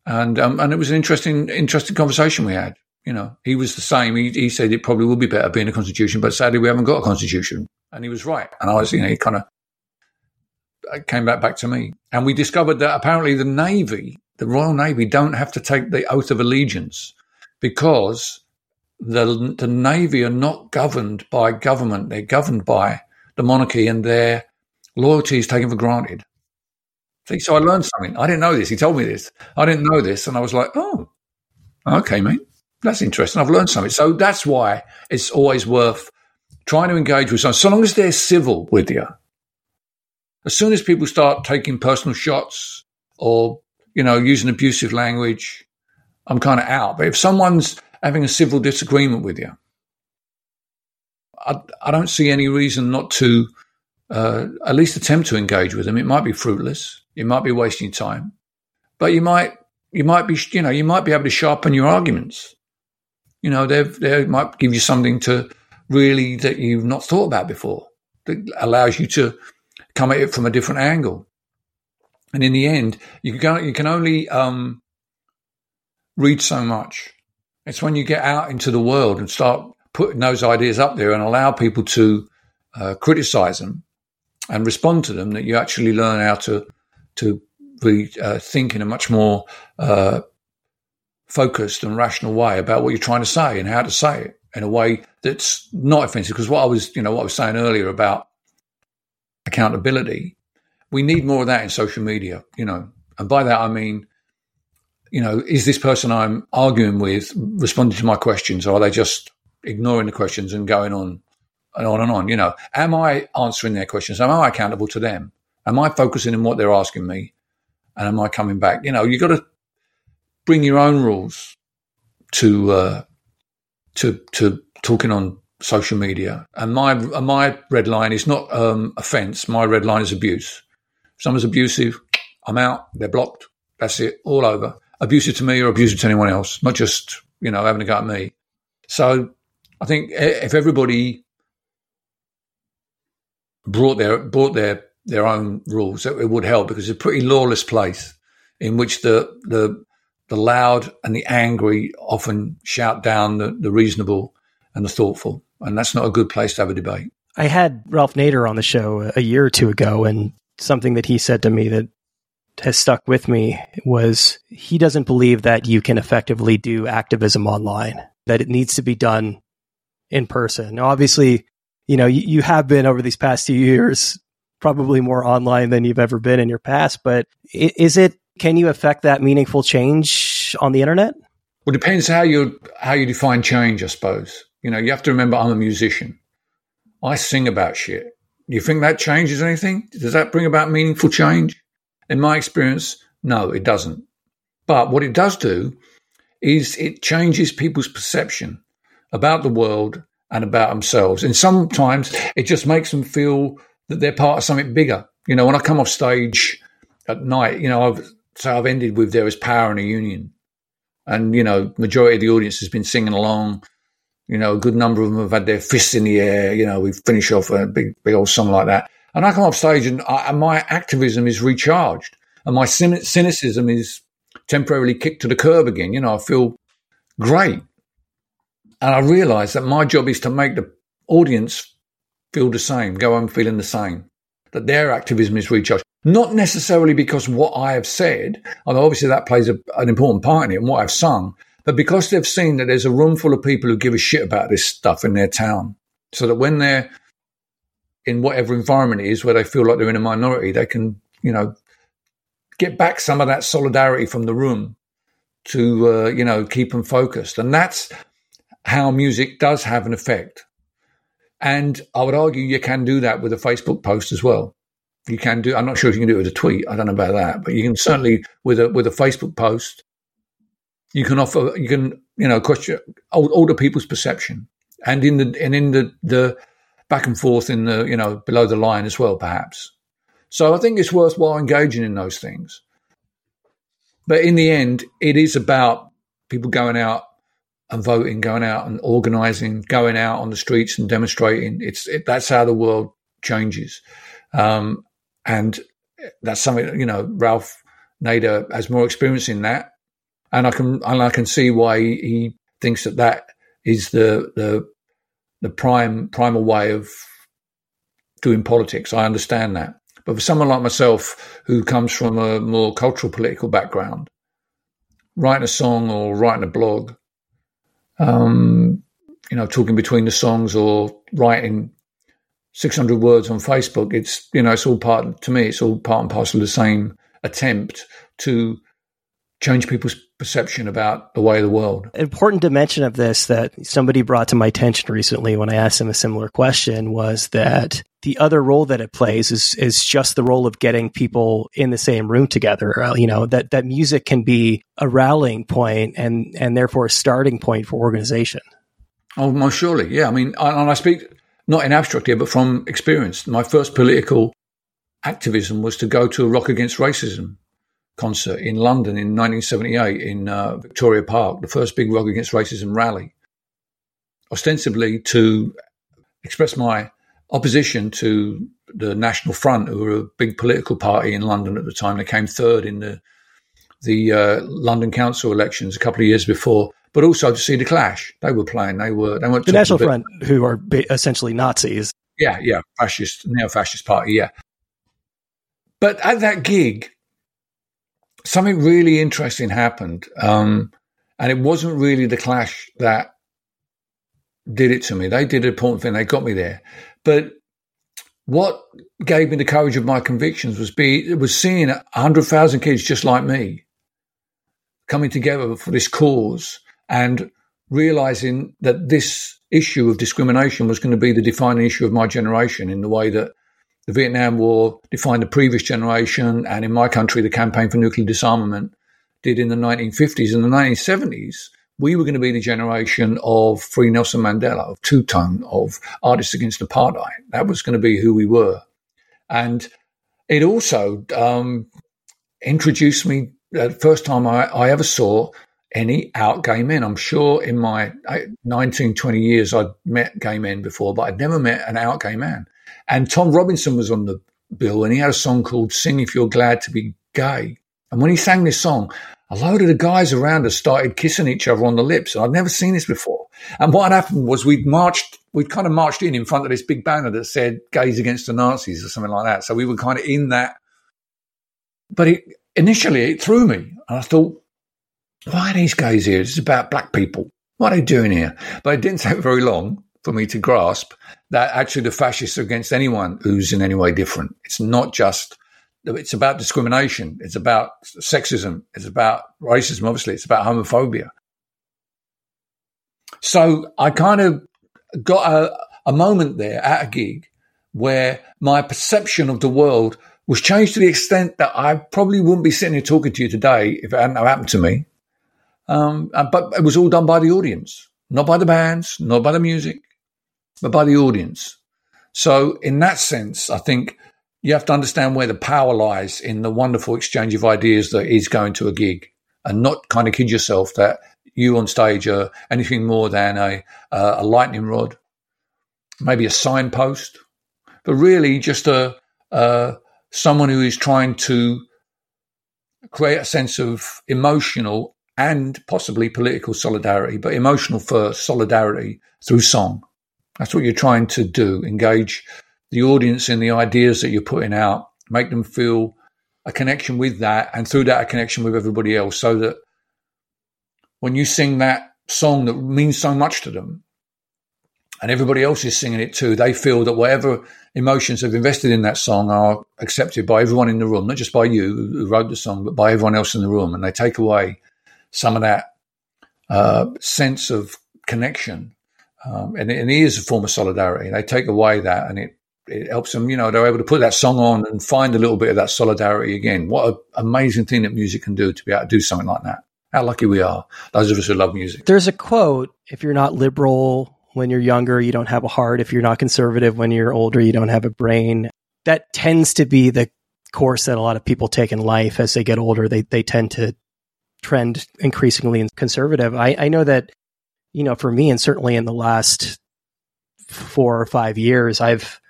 And um, and it was an interesting interesting conversation we had. You know, he was the same. He, he said it probably would be better being a constitution, but sadly we haven't got a constitution. And he was right. And I was, you know, he kind of came back back to me. And we discovered that apparently the Navy, the Royal Navy, don't have to take the oath of allegiance because the the Navy are not governed by government. They're governed by the monarchy, and their loyalty is taken for granted. See, so I learned something. I didn't know this. He told me this. I didn't know this, and I was like, oh, okay, mate. That's interesting. I've learned something. So that's why it's always worth trying to engage with someone, so long as they're civil with you. As soon as people start taking personal shots or, you know, using abusive language, I'm kind of out. But if someone's having a civil disagreement with you, I, I don't see any reason not to uh, at least attempt to engage with them. It might be fruitless. It might be wasting time, but you might you might be you know you might be able to sharpen your arguments. You know, they they might give you something to really that you've not thought about before that allows you to come at it from a different angle. And in the end, you can you can only um, read so much. It's when you get out into the world and start putting those ideas up there and allow people to uh, criticize them and respond to them that you actually learn how to to be, uh, think in a much more uh, focused and rational way about what you're trying to say and how to say it in a way that's not offensive. Because what I was, you know, what I was saying earlier about accountability, we need more of that in social media, you know, and by that I mean, you know, is this person I'm arguing with responding to my questions, or are they just ignoring the questions and going on and on and on? You know, am I answering their questions? Am I accountable to them? Am I focusing on what they're asking me? And am I coming back? You know, you got to bring your own rules to uh, to to talking on social media. And my my red line is not um, offence. My red line is abuse. Someone's abusive, I'm out. They're blocked. That's it. All over. Abusive to me or abusive to anyone else. Not just you know having a go at me. So I think if everybody brought their brought their their own rules, it, it would help because it's a pretty lawless place in which the the the loud and the angry often shout down the, the reasonable and the thoughtful. And that's not a good place to have a debate. I had Ralph Nader on the show a year or two ago, and something that he said to me that has stuck with me was he doesn't believe that you can effectively do activism online, that it needs to be done in person. Now, obviously, you know, you, you have been over these past two years probably more online than you've ever been in your past, but is it can you affect that meaningful change on the internet? Well, it depends how you how you define change, I suppose. You know, you have to remember I'm a musician. I sing about shit. Do you think that changes anything? Does that bring about meaningful change? In my experience, no, it doesn't. But what it does do is it changes people's perception about the world and about themselves. And sometimes it just makes them feel that they're part of something bigger. You know, when I come off stage at night, you know, I've so I've ended with "There is power in a union," and you know, majority of the audience has been singing along. You know, a good number of them have had their fists in the air. You know, we finish off a big, big old song like that, and I come off stage and, I, and my activism is recharged, and my cynicism is temporarily kicked to the curb again. You know, I feel great, and I realise that my job is to make the audience feel the same, go home feeling the same, that their activism is recharged. Not necessarily because what I have said, although obviously that plays a, an important part in it and what I've sung, but because they've seen that there's a room full of people who give a shit about this stuff in their town. So that when they're in whatever environment it is where they feel like they're in a minority, they can, you know, get back some of that solidarity from the room to uh, you know keep them focused, and that's how music does have an effect. And I would argue you can do that with a Facebook post as well. You can do. I'm not sure if you can do it with a tweet. I don't know about that, but you can certainly with a with a Facebook post. You can offer. You can you know question older people's perception, and in the and in the the back and forth in the you know below the line as well, perhaps. So I think it's worthwhile engaging in those things. But in the end, it is about people going out and voting, going out and organising, going out on the streets and demonstrating. It's it, that's how the world changes, um, and that's something you know. Ralph Nader has more experience in that, and I can and I can see why he, he thinks that that is the the the prime primal way of doing politics. I understand that. But for someone like myself, who comes from a more cultural political background, writing a song or writing a blog, um, you know, talking between the songs or writing 600 words on Facebook, it's, you know, it's all part, to me, it's all part and parcel of the same attempt to change people's perception about the way of the world. An important dimension of this that somebody brought to my attention recently when I asked them a similar question was that the other role that it plays is is just the role of getting people in the same room together. Uh, you know that that music can be a rallying point and and therefore a starting point for organization. Oh, most surely, yeah. I mean, and I speak not in abstract here, but from experience. My first political activism was to go to a Rock Against Racism concert in London in 1978 in uh, Victoria Park, the first big Rock Against Racism rally, ostensibly to express my opposition to the National Front, who were a big political party in London at the time. They came third in the the uh, London Council elections a couple of years before, but also to see the Clash. They were playing. They were they went the National Front, who are essentially Nazis. Yeah, yeah, fascist, neo-fascist party. Yeah, but at that gig, something really interesting happened. Um, and it wasn't really the clash that did it to me. They did an important thing. They got me there. But what gave me the courage of my convictions was be was seeing hundred thousand kids just like me coming together for this cause and realizing that this issue of discrimination was going to be the defining issue of my generation in the way that the Vietnam War defined the previous generation, and in my country, the campaign for nuclear disarmament did in the 1950s. In the 1970s, we were going to be the generation of Free Nelson Mandela, of Two Tone, of Artists Against Apartheid. That was going to be who we were. And it also um, introduced me, the first time I, I, ever saw any out gay men. I'm sure in my 19, 20 years I'd met gay men before, but I'd never met an out gay man. And Tom Robinson was on the bill and he had a song called Sing If You're Glad to Be Gay. And when he sang this song, a load of the guys around us started kissing each other on the lips. And I'd never seen this before. And what happened was we'd marched, we'd kind of marched in in front of this big banner that said gays against the Nazis or something like that. So we were kind of in that. But it, initially it threw me. And I thought, why are these guys here? It's about black people. What are they doing here? But it didn't (laughs) take very long for me to grasp that actually the fascists are against anyone who's in any way different. It's not just, it's about discrimination. It's about sexism. It's about racism, obviously. It's about homophobia. So I kind of got a, a moment there at a gig where my perception of the world was changed to the extent that I probably wouldn't be sitting here talking to you today if it hadn't happened to me. Um, but it was all done by the audience, not by the bands, not by the music but by the audience. So, in that sense, I think you have to understand where the power lies in the wonderful exchange of ideas that is going to a gig and not kind of kid yourself that you on stage are anything more than a, uh, a lightning rod, maybe a signpost, but really just a, someone who is trying to create a sense of emotional and possibly political solidarity, but emotional first solidarity through song. That's what you're trying to do. Engage the audience in the ideas that you're putting out, make them feel a connection with that, and through that, a connection with everybody else. So that when you sing that song that means so much to them, and everybody else is singing it too, they feel that whatever emotions they've invested in that song are accepted by everyone in the room, not just by you who wrote the song, but by everyone else in the room. And they take away some of that uh, sense of connection. Um, and, and it is a form of solidarity. They take away that and it, it helps them, you know, they're able to put that song on and find a little bit of that solidarity again. What an amazing thing that music can do to be able to do something like that. How lucky we are, those of us who love music. There's a quote if you're not liberal when you're younger, you don't have a heart. If you're not conservative when you're older, you don't have a brain. That tends to be the course that a lot of people take in life as they get older. They, they tend to trend increasingly conservative. I, I know that, you know, for me, and certainly in the last four or five years, I've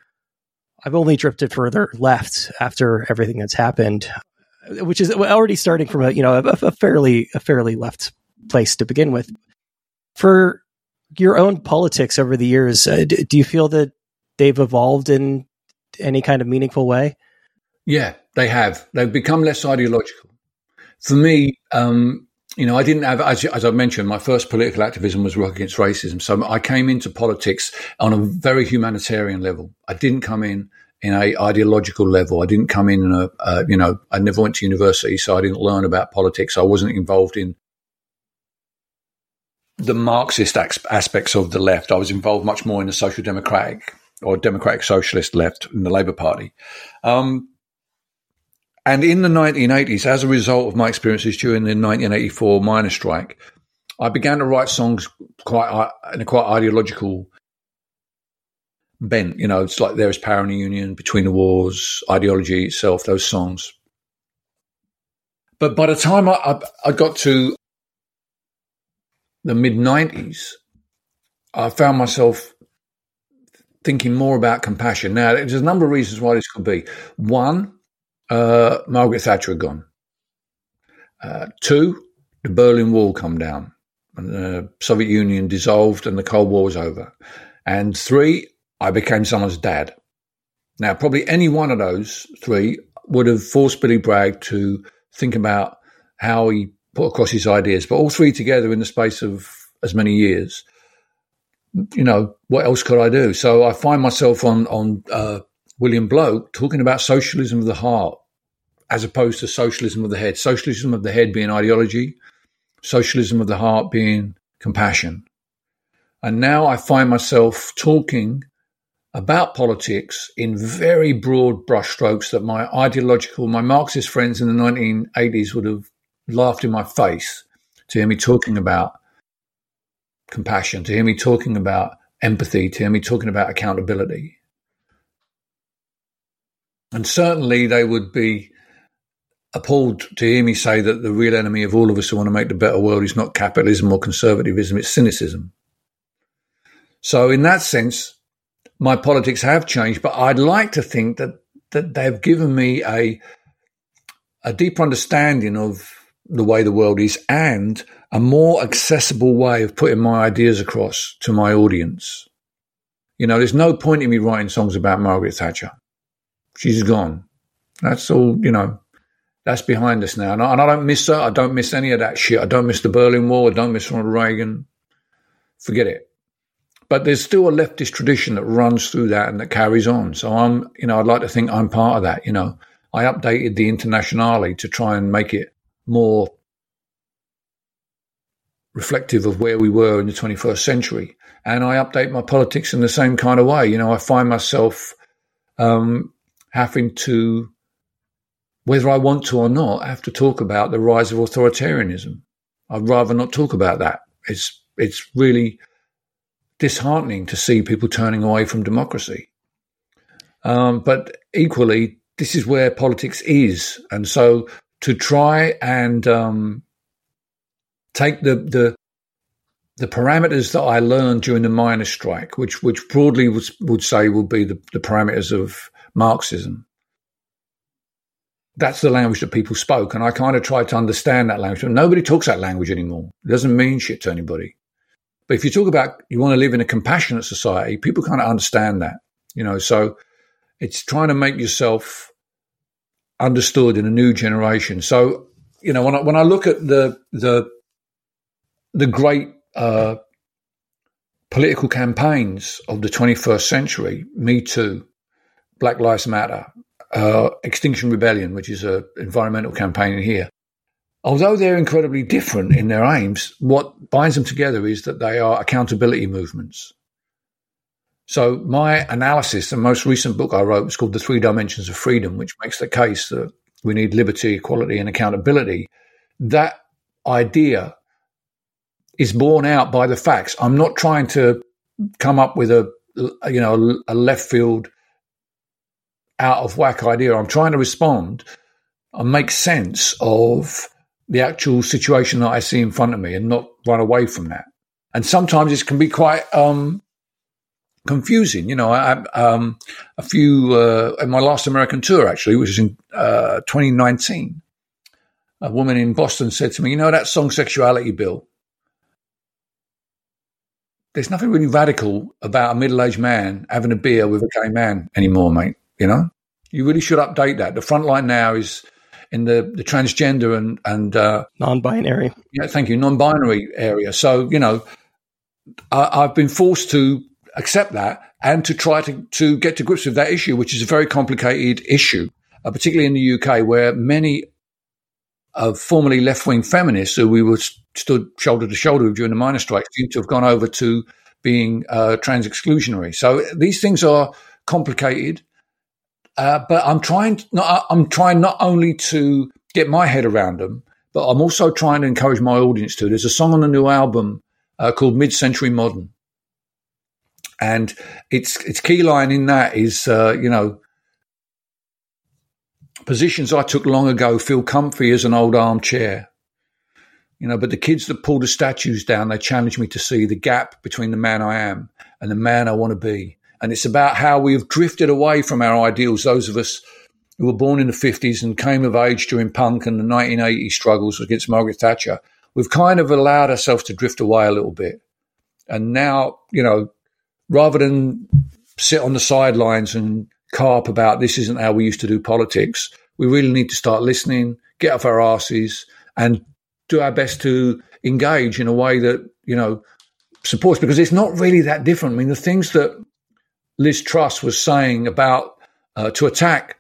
I've only drifted further left after everything that's happened, which is already starting from a you know a, a fairly a fairly left place to begin with. For your own politics over the years, uh, do, do you feel that they've evolved in any kind of meaningful way? Yeah, they have. They've become less ideological for me, um, you know, I didn't have, as, as, I mentioned, my first political activism was Rock Against Racism. So I came into politics on a very humanitarian level. I didn't come in in a ideological level. I didn't come in, in a, uh, you know, I never went to university, so I didn't learn about politics. I wasn't involved in the Marxist aspects of the left. I was involved much more in the social democratic or democratic socialist left in the Labour Party. Um, and in the 1980s, as a result of my experiences during the 1984 miners' strike, I began to write songs quite uh, in a quite ideological bent. You know, it's like There is Power in the Union, Between the Wars, Ideology itself, those songs. But by the time I, I, I got to the mid 90s, I found myself thinking more about compassion. Now, there's a number of reasons why this could be. One, uh, Margaret Thatcher had gone. Uh, two, the Berlin Wall come down, and the Soviet Union dissolved, and the Cold War was over. And three, I became someone's dad. Now, probably any one of those three would have forced Billy Bragg to think about how he put across his ideas, but all three together in the space of as many years. You know, what else could I do? So I find myself on on uh, William Bloke talking about socialism of the heart as opposed to socialism of the head. Socialism of the head being ideology, socialism of the heart being compassion. And now I find myself talking about politics in very broad brushstrokes that my ideological, my Marxist friends in the 1980s would have laughed in my face to hear me talking about compassion, to hear me talking about empathy, to hear me talking about accountability. And certainly they would be appalled to hear me say that the real enemy of all of us who want to make the better world is not capitalism or conservatism, it's cynicism. So, in that sense, my politics have changed, but I'd like to think that, that they've given me a, a deeper understanding of the way the world is and a more accessible way of putting my ideas across to my audience. You know, there's no point in me writing songs about Margaret Thatcher. She's gone. That's all, you know, that's behind us now. And I, and I, don't miss her. I don't miss any of that shit. I don't miss the Berlin Wall. I don't miss Ronald Reagan. Forget it. But there's still a leftist tradition that runs through that and that carries on. So I'm, you know, I'd like to think I'm part of that. You know, I updated the Internationale to try and make it more reflective of where we were in the 21st century. And I update my politics in the same kind of way. You know, I find myself um, having to, whether I want to or not, I have to talk about the rise of authoritarianism. I'd rather not talk about that. It's it's really disheartening to see people turning away from democracy. Um, but equally, this is where politics is, and so to try and um, take the the the parameters that I learned during the miners' strike, which which broadly was, would say will be the, the parameters of Marxism. That's the language that people spoke. And I kind of tried to understand that language. Nobody talks that language anymore. It doesn't mean shit to anybody. But if you talk about you want to live in a compassionate society, people kind of understand that, you know. So it's trying to make yourself understood in a new generation. So you know, when I, when I look at the the the great uh, political campaigns of the 21st century, Me Too, Black Lives Matter, uh, Extinction Rebellion, which is an environmental campaign here, although they're incredibly different in their aims, what binds them together is that they are accountability movements. So my analysis, the most recent book I wrote was called The Three Dimensions of Freedom, which makes the case that we need liberty, equality, and accountability. That idea is borne out by the facts. I'm not trying to come up with a you know a left field out of whack idea. I'm trying to respond and make sense of the actual situation that I see in front of me and not run away from that. And sometimes it can be quite um, confusing. You know, I, um, a few uh, in my last American tour actually, which was in uh, 2019. A woman in Boston said to me, "You know that song "Sexuality Bill." There's nothing really radical about a middle-aged man having a beer with a gay man anymore, mate. You know, you really should update that. The front line now is in the, the transgender and and uh, non-binary. Yeah, thank you, non-binary area. So you know, I, have been forced to accept that and to try to to get to grips with that issue, which is a very complicated issue, uh, particularly in the UK, where many of formerly left-wing feminists who we were stood shoulder to shoulder with during the miners' strike seem to have gone over to being uh, trans exclusionary. So these things are complicated. Uh, but I'm trying. Not, I'm trying not only to get my head around them, but I'm also trying to encourage my audience to. There's a song on the new album uh, called Mid Century Modern, and its its key line in that is, uh, you know, positions I took long ago feel comfy as an old armchair. You know, but the kids that pull the statues down, they challenge me to see the gap between the man I am and the man I want to be. And it's about how we have drifted away from our ideals, those of us who were born in the 50s and came of age during punk and the 1980 struggles against Margaret Thatcher. We've kind of allowed ourselves to drift away a little bit. And now, you know, rather than sit on the sidelines and carp about this isn't how we used to do politics, we really need to start listening, get off our asses, and do our best to engage in a way that, you know, supports because it's not really that different. I mean, the things that Liz Truss was saying about uh, to attack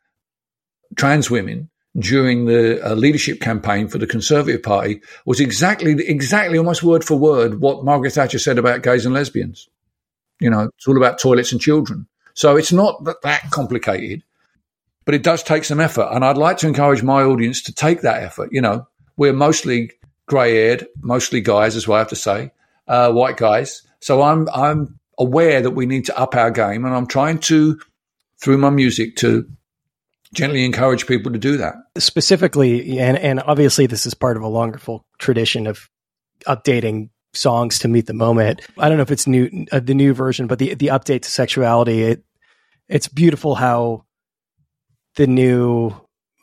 trans women during the uh, leadership campaign for the Conservative Party was exactly, exactly almost word for word what Margaret Thatcher said about gays and lesbians. You know, it's all about toilets and children. So it's not that, that complicated, but it does take some effort. And I'd like to encourage my audience to take that effort. You know, we're mostly grey haired, mostly guys, as well I have to say, uh, white guys. So I'm, I'm aware that we need to up our game, and I'm trying to, through my music, to gently encourage people to do that. Specifically, and and obviously, this is part of a longer full tradition of updating songs to meet the moment. I don't know if it's new uh, the new version, but the the update to sexuality. It it's beautiful how the new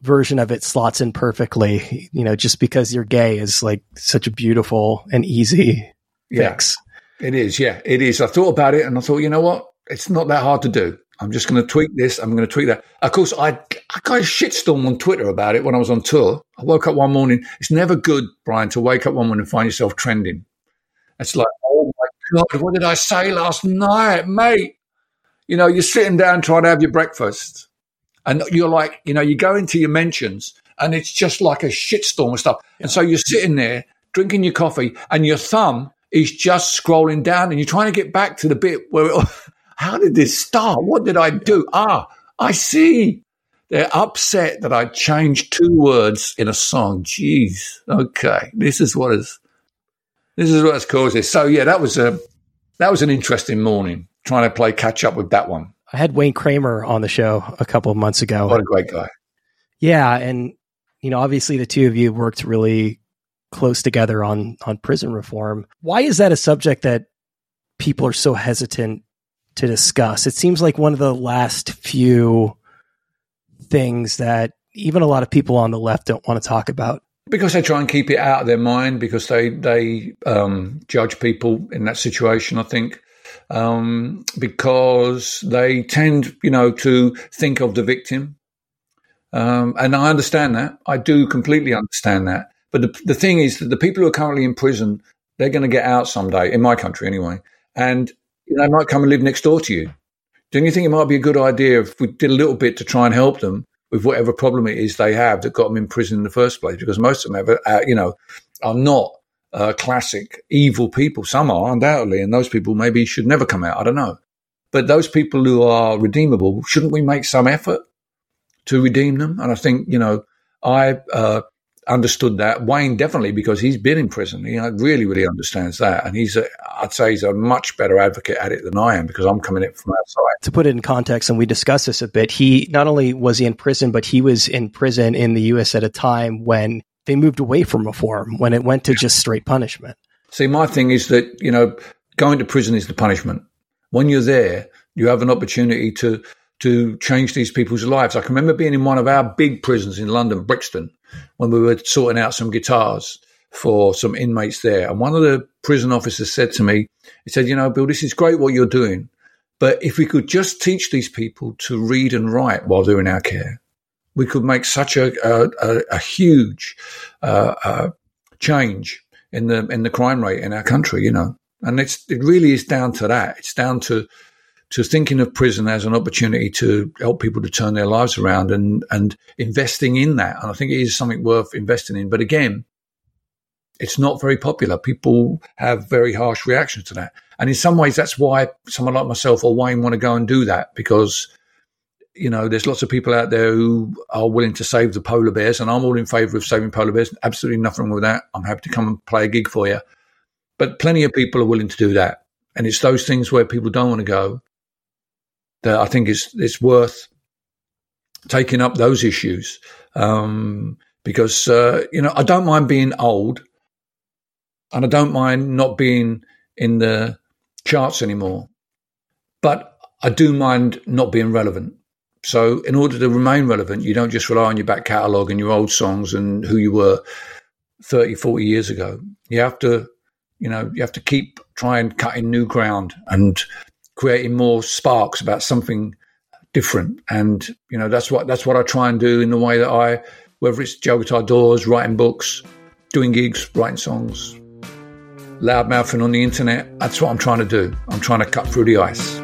version of it slots in perfectly. You know, just because you're gay is like such a beautiful and easy yeah. fix. It is, yeah, it is. I thought about it and I thought, you know what? It's not that hard to do. I'm just going to tweak this. I'm going to tweak that. Of course, I, I got a shitstorm on Twitter about it when I was on tour. I woke up one morning. It's never good, Brian, to wake up one morning and find yourself trending. It's like, oh my God, what did I say last night, mate? You know, you're sitting down trying to have your breakfast and you're like, you know, you go into your mentions and it's just like a shitstorm of stuff. Yeah. And so you're sitting there drinking your coffee and your thumb is just scrolling down and you're trying to get back to the bit where, it, (laughs) how did this start? What did I do? Ah, I see. They're upset that I changed two words in a song. Jeez. Okay. This is what is, this is what's caused this. So yeah, that was a, that was an interesting morning trying to play catch up with that one. I had Wayne Kramer on the show a couple of months ago. What a great guy. Yeah. And, you know, obviously the two of you worked really close together on on prison reform. Why is that a subject that people are so hesitant to discuss? It seems like one of the last few things that even a lot of people on the left don't want to talk about because they try and keep it out of their mind because they they um, judge people in that situation. I think um, because they tend, you know, to think of the victim, um, and I understand that. I do completely understand that. But the, the thing is that the people who are currently in prison, they're going to get out someday, in my country anyway, and they might come and live next door to you. Don't you think it might be a good idea if we did a little bit to try and help them with whatever problem it is they have that got them in prison in the first place. Because most of them have, uh, you know, are not uh, classic evil people. Some are undoubtedly, and those people maybe should never come out. I don't know. But those people who are redeemable, shouldn't we make some effort to redeem them? And I think, you know, I uh, understood that. Wayne definitely, because he's been in prison. He really, really understands that. And he's, a, I'd say he's a much better advocate at it than I am because I'm coming in from outside. To put it in context, and we discussed this a bit, he not only was he in prison, but he was in prison in the U.S. at a time when they moved away from reform, when it went to just straight punishment. See, my thing is that, you know, going to prison is the punishment. When you're there, you have an opportunity to to change these people's lives. I can remember being in one of our big prisons in London, Brixton, when we were sorting out some guitars for some inmates there. And one of the prison officers said to me, he said, You know, Bill, this is great what you're doing. But if we could just teach these people to read and write while doing our care, we could make such a, a, a huge uh, uh, change in the in the crime rate in our country, you know. And it's it really is down to that. It's down to to thinking of prison as an opportunity to help people to turn their lives around and and investing in that. And I think it is something worth investing in. But again, it's not very popular. People have very harsh reactions to that. And in some ways, that's why someone like myself or Wayne want to go and do that because, you know, there's lots of people out there who are willing to save the polar bears, and I'm all in favour of saving polar bears. Absolutely nothing wrong with that. I'm happy to come and play a gig for you. But plenty of people are willing to do that. And it's those things where people don't want to go that I think it's it's worth taking up those issues um, because uh, you know I don't mind being old, and I don't mind not being in the charts anymore, but I do mind not being relevant. So, in order to remain relevant, you don't just rely on your back catalogue and your old songs and who you were 30, 40 years ago. You have to, you know, you have to keep trying cutting new ground and creating more sparks about something different. And you know, that's what that's what I try and do in the way that I, whether it's Jail Guitar Doors, writing books, doing gigs, writing songs, loud mouthing on the internet. That's what I'm trying to do. I'm trying to cut through the ice.